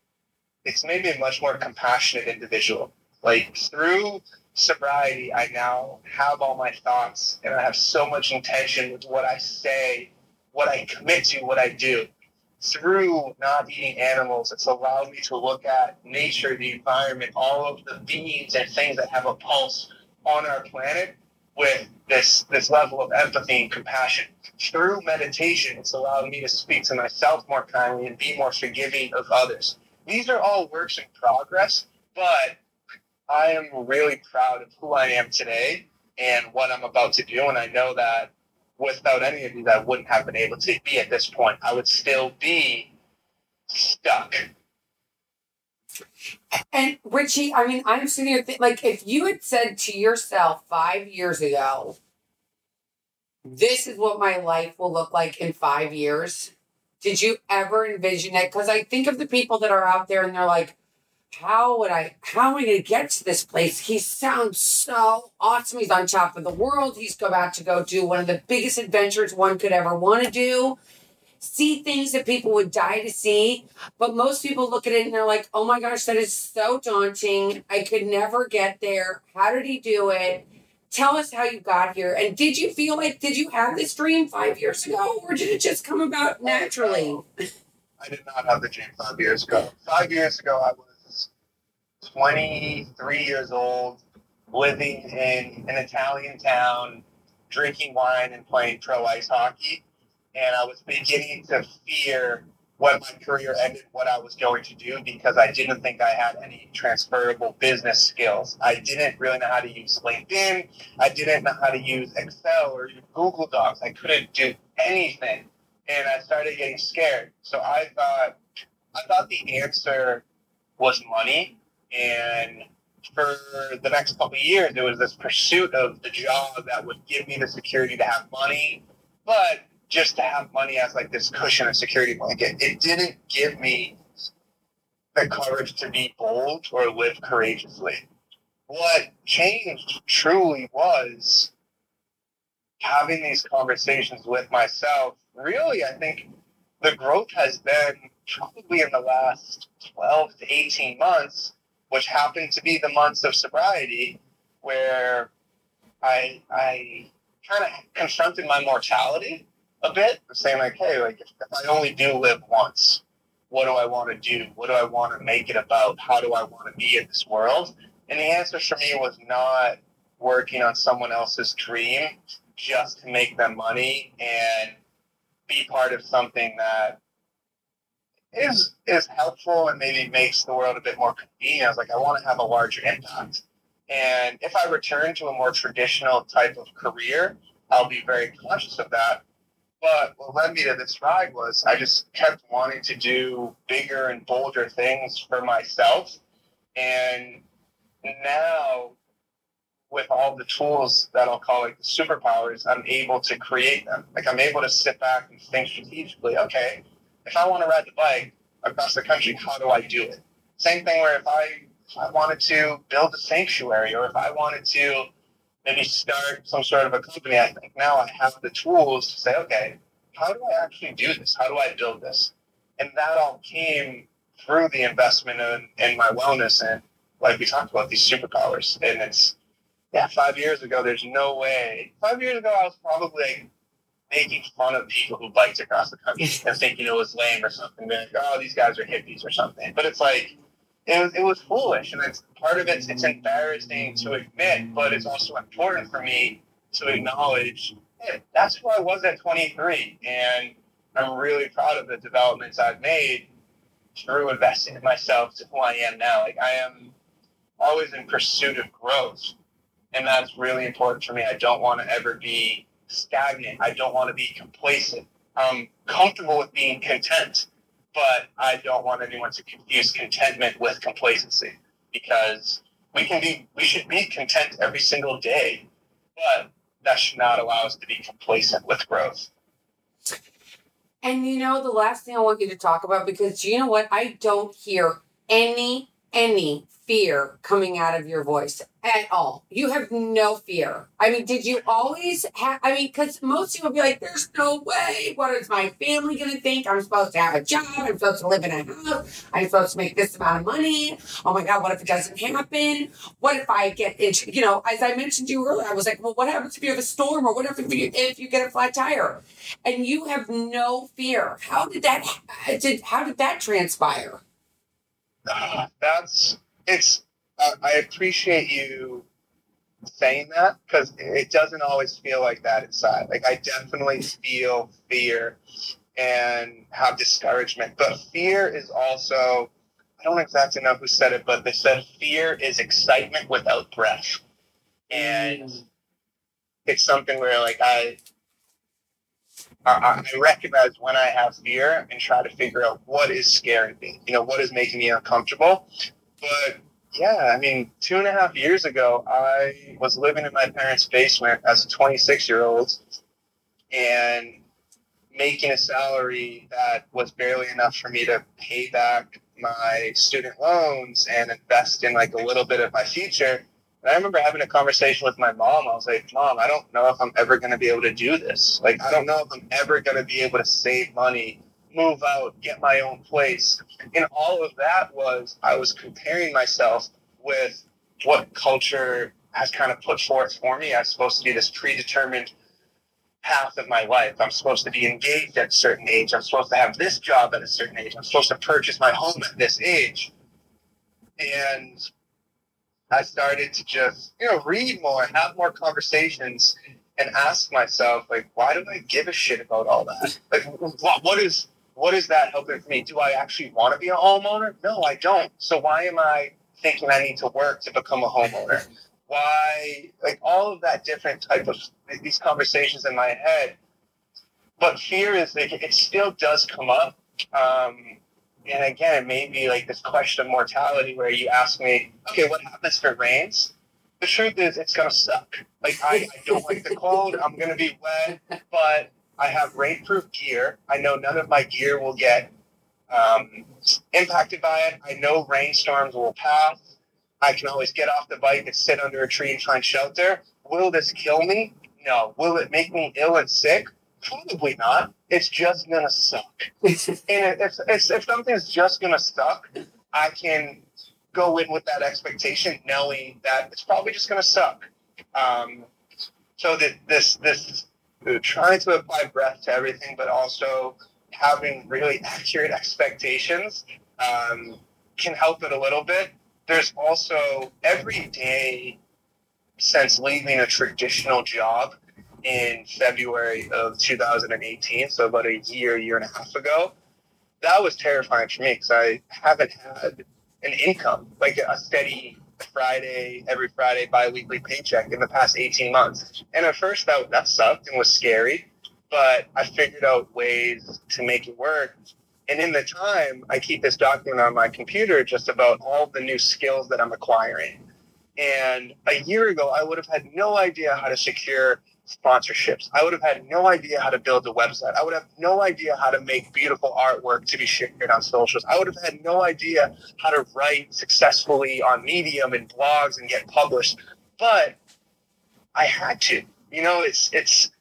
it's made me a much more compassionate individual. Like through sobriety, I now have all my thoughts and I have so much intention with what I say, what I commit to, what I do. Through not eating animals, it's allowed me to look at nature, the environment, all of the beings and things that have a pulse on our planet with this this level of empathy and compassion. Through meditation, it's allowed me to speak to myself more kindly and be more forgiving of others. These are all works in progress, but I am really proud of who I am today and what I'm about to do. And I know that without any of these, I wouldn't have been able to be at this point. I would still be stuck. And Richie, I mean, I'm sitting here th- like, if you had said to yourself five years ago, this is what my life will look like in five years, did you ever envision it? Because I think of the people that are out there and they're like, how would I, how am I going to get to this place? He sounds so awesome. He's on top of the world. He's about to go do one of the biggest adventures one could ever want to do. See things that people would die to see. But most people look at it and they're like, oh my gosh, that is so daunting. I could never get there. How did he do it? Tell us how you got here. And did you feel like, did you have this dream five years ago or did it just come about naturally? I did not have the dream five years ago. Five years ago, I was 23 years old, living in an Italian town, drinking wine and playing pro ice hockey. And I was beginning to fear when my career ended what I was going to do because I didn't think I had any transferable business skills. I didn't really know how to use LinkedIn. I didn't know how to use Excel or Google Docs. I couldn't do anything. And I started getting scared. So I thought I thought the answer was money and for the next couple of years, it was this pursuit of the job that would give me the security to have money, but just to have money as like this cushion and security blanket. It didn't give me the courage to be bold or live courageously. What changed truly was having these conversations with myself. Really, I think the growth has been probably in the last 12 to 18 months which happened to be the months of sobriety, where I I kind of confronted my mortality a bit, saying like, hey, like if, I only do live once, what do I want to do? What do I want to make it about? How do I want to be in this world? And the answer for me was not working on someone else's dream just to make them money and be part of something that is is helpful and maybe makes the world a bit more convenient. I was like, I want to have a larger impact. And if I return to a more traditional type of career, I'll be very conscious of that. But what led me to this ride was I just kept wanting to do bigger and bolder things for myself. And now, with all the tools that I'll call like the superpowers, I'm able to create them. Like I'm able to sit back and think strategically, okay, if I want to ride the bike across the country, how do I do it? Same thing where if I, if I wanted to build a sanctuary or if I wanted to maybe start some sort of a company, I think now I have the tools to say, okay, how do I actually do this? How do I build this? And that all came through the investment in, in my wellness and like we talked about these superpowers. And it's yeah, five years ago, there's no way. Five years ago, I was probably making fun of people who biked across the country and thinking it was lame or something. Being like, oh, these guys are hippies or something. But it's like it was, it was foolish, and it's part of it. It's embarrassing to admit, but it's also important for me to acknowledge. Hey, that's who I was at 23, and I'm really proud of the developments I've made through investing in myself to who I am now. Like I am always in pursuit of growth, and that's really important for me. I don't want to ever be stagnant. I don't want to be complacent. I'm comfortable with being content but I don't want anyone to confuse contentment with complacency because we can be we should be content every single day, but that should not allow us to be complacent with growth. And you know the last thing I want you to talk about because you know what I don't hear any any fear coming out of your voice at all. You have no fear. I mean, did you always have, I mean, because most people be like, there's no way. What is my family going to think? I'm supposed to have a job. I'm supposed to live in a house. I'm supposed to make this amount of money. Oh my God, what if it doesn't happen? What if I get into, you know, as I mentioned to you earlier, I was like, well, what happens if you have a storm or what if you, if you get a flat tire? And you have no fear. How did that, did, how did that transpire? Uh, that's it's uh, I appreciate you saying that because it doesn't always feel like that inside. Like I definitely feel fear and have discouragement, but fear is also I don't exactly know who said it, but they said fear is excitement without breath, and mm. it's something where like I I, recognize when I have fear and try to figure out what is scaring me. You know, what is making me uncomfortable. But yeah, I mean, two and a half years ago, I was living in my parents' basement as a 26 year old and making a salary that was barely enough for me to pay back my student loans and invest in like a little bit of my future. And I remember having a conversation with my mom. I was like, Mom, I don't know if I'm ever going to be able to do this. Like, I don't know if I'm ever going to be able to save money, move out, get my own place. And all of that was, I was comparing myself with what culture has kind of put forth for me. I'm supposed to be this predetermined path of my life. I'm supposed to be engaged at a certain age. I'm supposed to have this job at a certain age. I'm supposed to purchase my home at this age. And I started to just, you know, read more, have more conversations, and ask myself, like, why do I give a shit about all that? Like, what, what is what is that helping me? Do I actually want to be a homeowner? No, I don't. So why am I thinking I need to work to become a homeowner? Why, like, all of that different type of these conversations in my head. But fear is like it still does come up. Um, and again, maybe like this question of mortality where you ask me, okay, what happens if it rains? The truth is, it's gonna suck. Like I, I don't like the cold. I'm gonna be wet, but I have rainproof gear. I know none of my gear will get um, impacted by it. I know rainstorms will pass. I can always get off the bike and sit under a tree and find shelter. Will this kill me? No. Will it make me ill and sick? Probably not. It's just gonna suck. and if, if, if something's just gonna suck, I can go in with that expectation, knowing that it's probably just gonna suck. Um, so that this this trying to apply breath to everything, but also having really accurate expectations um, can help it a little bit. There's also every day since leaving a traditional job in February of 2018, so about a year, year and a half ago. That was terrifying for me because I haven't had an income, like a steady Friday, every Friday, bi-weekly paycheck in the past 18 months. And at first that, that sucked and was scary. but I figured out ways to make it work. And in the time, I keep this document on my computer just about all the new skills that I'm acquiring. And a year ago, I would have had no idea how to secure sponsorships. I would have had no idea how to build a website. I would have no idea how to make beautiful artwork to be shared on socials. I would have had no idea how to write successfully on Medium and blogs and get published. But I had to. You know, it's it's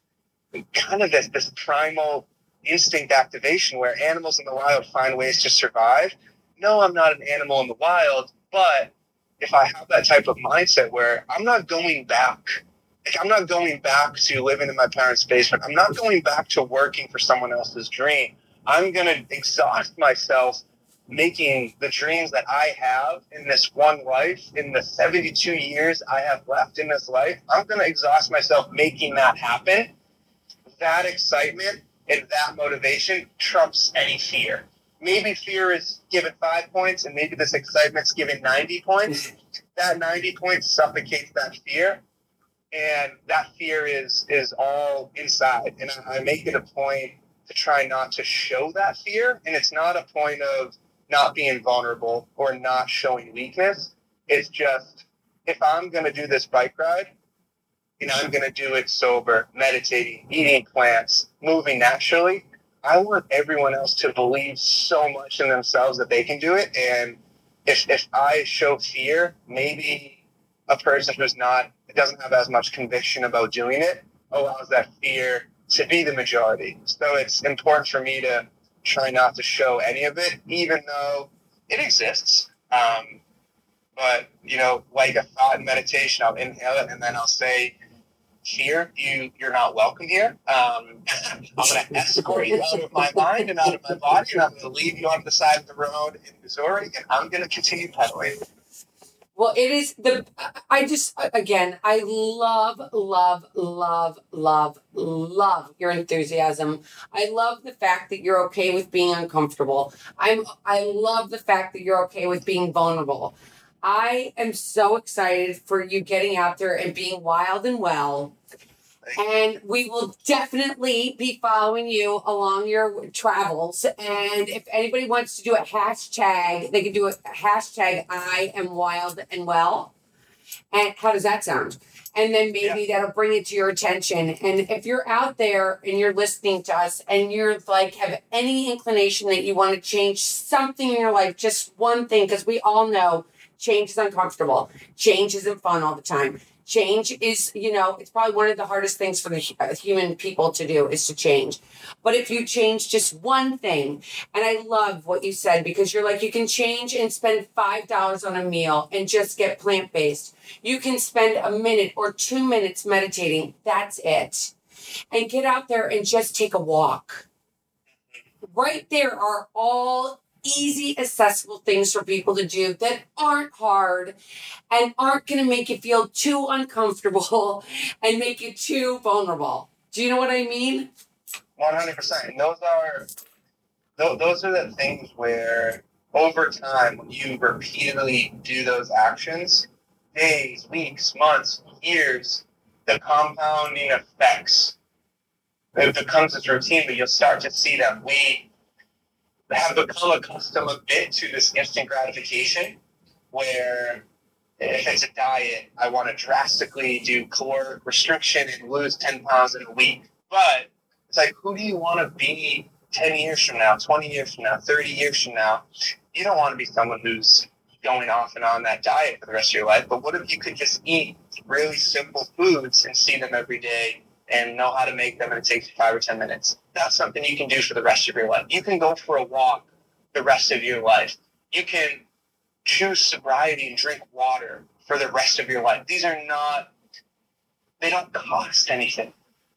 kind of this this primal instinct activation where animals in the wild find ways to survive. No, I'm not an animal in the wild, but if I have that type of mindset where I'm not going back I'm not going back to living in my parents' basement. I'm not going back to working for someone else's dream. I'm going to exhaust myself making the dreams that I have in this one life, in the 72 years I have left in this life. I'm going to exhaust myself making that happen. That excitement and that motivation trumps any fear. Maybe fear is given five points, and maybe this excitement's given 90 points. Mm. That 90 points suffocates that fear and that fear is is all inside. And I, make it a point to try not to show that fear. And it's not a point of not being vulnerable or not showing weakness. It's just if i'm going to do this bike ride and i'm going to do it sober meditating eating plants moving naturally i want everyone else to believe so much in themselves that they can do it. And if, if i show fear maybe a person who's not doesn't have as much conviction about doing it allows that fear to be the majority. So it's important for me to try not to show any of it, even though it exists. Um, but you know, like a thought in meditation, I'll inhale it and then I'll say, "Fear, you you're not welcome here. Um, I'm going to escort you out of my mind and out of my body, and I'm going to leave you on the side of the road in Missouri, and I'm going to continue pedaling." Well, it is the. I just again, I love, love, love, love, love your enthusiasm. I love the fact that you're okay with being uncomfortable. I'm. I love the fact that you're okay with being vulnerable. I am so excited for you getting out there and being wild and well and we will definitely be following you along your travels. And if anybody wants to do a hashtag, they can do a hashtag I am wild and well. And how does that sound? And then maybe yeah. that'll bring it to your attention. And if you're out there and you're listening to us and you're like, have any inclination that you want to change something in your life, just one thing, because we all know change is uncomfortable. Change isn't fun all the time change is you know it's probably one of the hardest things for the uh, human people to do is to change. But if you change just one thing and i love what you said because you're like you can change and spend five dollars on a meal and just get plant-based. You can spend a minute or two minutes meditating. That's it. And get out there and just take a walk. Right there are all easy, accessible things for people to do that aren't hard and aren't going to make you feel too uncomfortable and make you too vulnerable. Do you know what I mean? 100%. Those are those are the things where over time when you repeatedly do those actions, days, weeks, months, years, the compounding effects it becomes this routine, but you'll start to see them. We have become accustomed a bit to this instant gratification where if it's a diet, I want to drastically do caloric restriction and lose 10 pounds in a week. But it's like, who do you want to be 10 years from now, 20 years from now, 30 years from now? You don't want to be someone who's going off and on that diet for the rest of your life. But what if you could just eat really simple foods and see them every day and know how to make them and it takes you five or 10 minutes? that's something you can do for the rest of your life. You can go for a walk the rest of your life. You can choose sobriety and drink water for the rest of your life. These are not, they don't cost anything.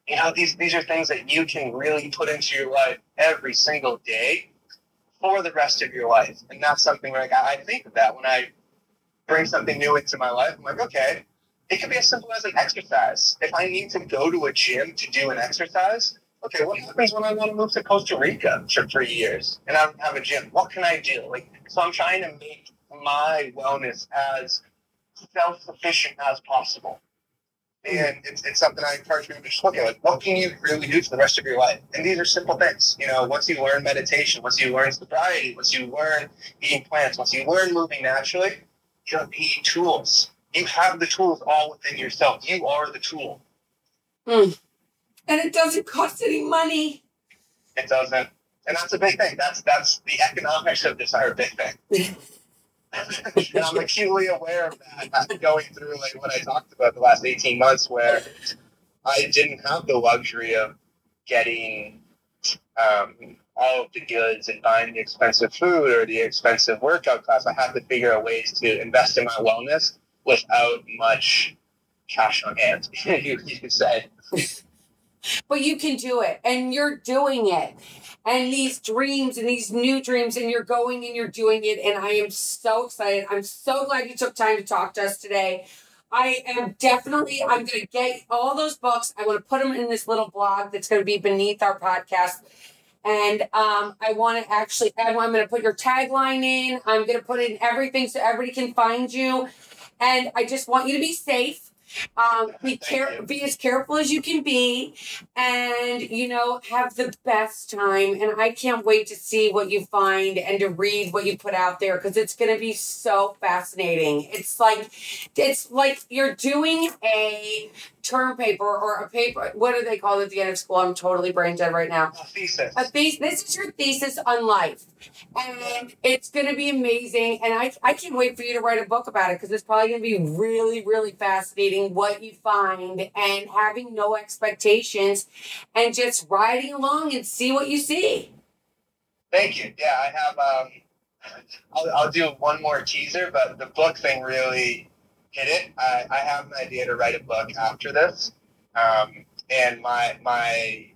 You know, these, these are things that you can really put into your life every single day for the rest of your life. And that's something like I think of that when I bring something new into my life. I'm like, okay, it could be as simple as an exercise. If I need to go to a gym to do an exercise, okay, what happens when I want to move to Costa Rica for three years and I don't have a gym? What can I do? Like, so I'm trying to make my wellness as self-sufficient as possible. Hmm. And it's, it's something I encourage people to just look at. Like, what can you really do for the rest of your life? And these are simple things. You know, once you learn meditation, once you learn sobriety, once you learn eating plants, once you learn moving naturally, you need tools. You have the tools all within yourself. You are the tool. Mm. And it doesn't cost any money. It doesn't. And that's a big thing. That's that's the economics of this are a big thing. and I'm acutely aware of that going through like what I talked about the last 18 months where I didn't have the luxury of getting um, all of the goods and buying the expensive food or the expensive workout class. I had to figure out ways to invest in my wellness without much cash on hand, you, you could say. but you can do it and you're doing it and these dreams and these new dreams and you're going and you're doing it and i am so excited i'm so glad you took time to talk to us today i am definitely i'm going to get all those books i want to put them in this little blog that's going to be beneath our podcast and um, I want to actually, I'm going to put your tagline in. I'm going to put in everything so everybody can find you. And I just want you to be safe. Um, be care, be as careful as you can be, and you know, have the best time. And I can't wait to see what you find and to read what you put out there because it's going to be so fascinating. It's like, it's like you're doing a term paper or a paper. What do they call it at the end of school? I'm totally brain dead right now. A thesis. A thesis. This is your thesis on life, and it's going to be amazing. And I, I can't wait for you to write a book about it because it's probably going to be really, really fascinating what you find and having no expectations and just riding along and see what you see. Thank you. Yeah, I have. Um, I'll, I'll do one more teaser, but the book thing really hit it. I, I have an idea to write a book after this, um, and my my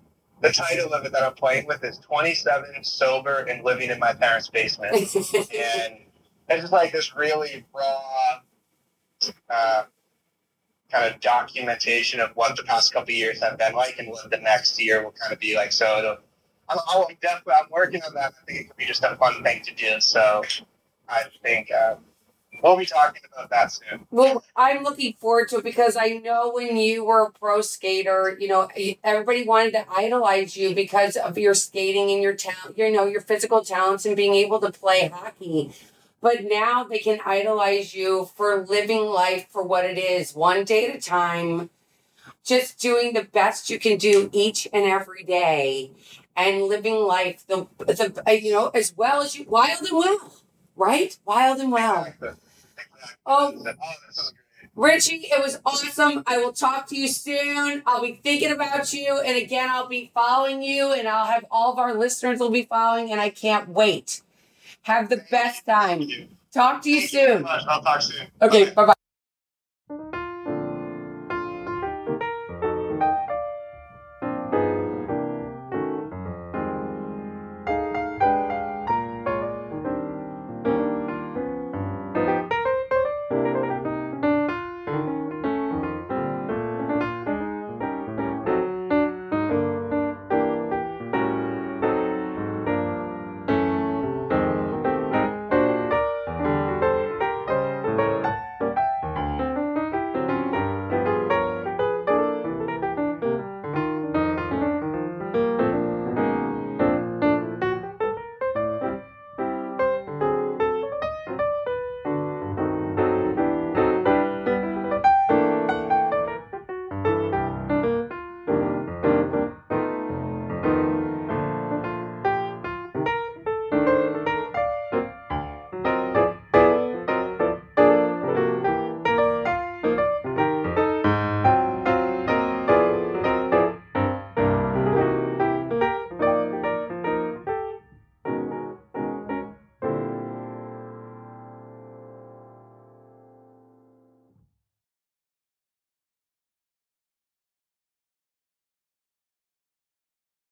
the title of it that I'm playing with is 27 sober and living in my parents' basement, and it's just like this really raw. Uh, kind of documentation of what the past couple years have been like and what the next year will kind of be like. So I'm, I'm definitely I'm working on that. I think it could be just a fun thing to do. So I think um, we'll be talking about that soon. Well, I'm looking forward to it because I know when you were a pro skater, you know, everybody wanted to idolize you because of your skating and your talent, you know, your physical talents and being able to play hockey. But now they can idolize you for living life for what it is, one day at a time, just doing the best you can do each and every day and living life the, the uh, you know as well as you wild and well right wild and well Oh, Richie, it was awesome. I will talk to you soon. I'll be thinking about you. And again, I'll be following you and I'll have all of our listeners will be following and I can't wait. Have the best time. Talk to you soon. I'll talk soon. Okay, bye bye.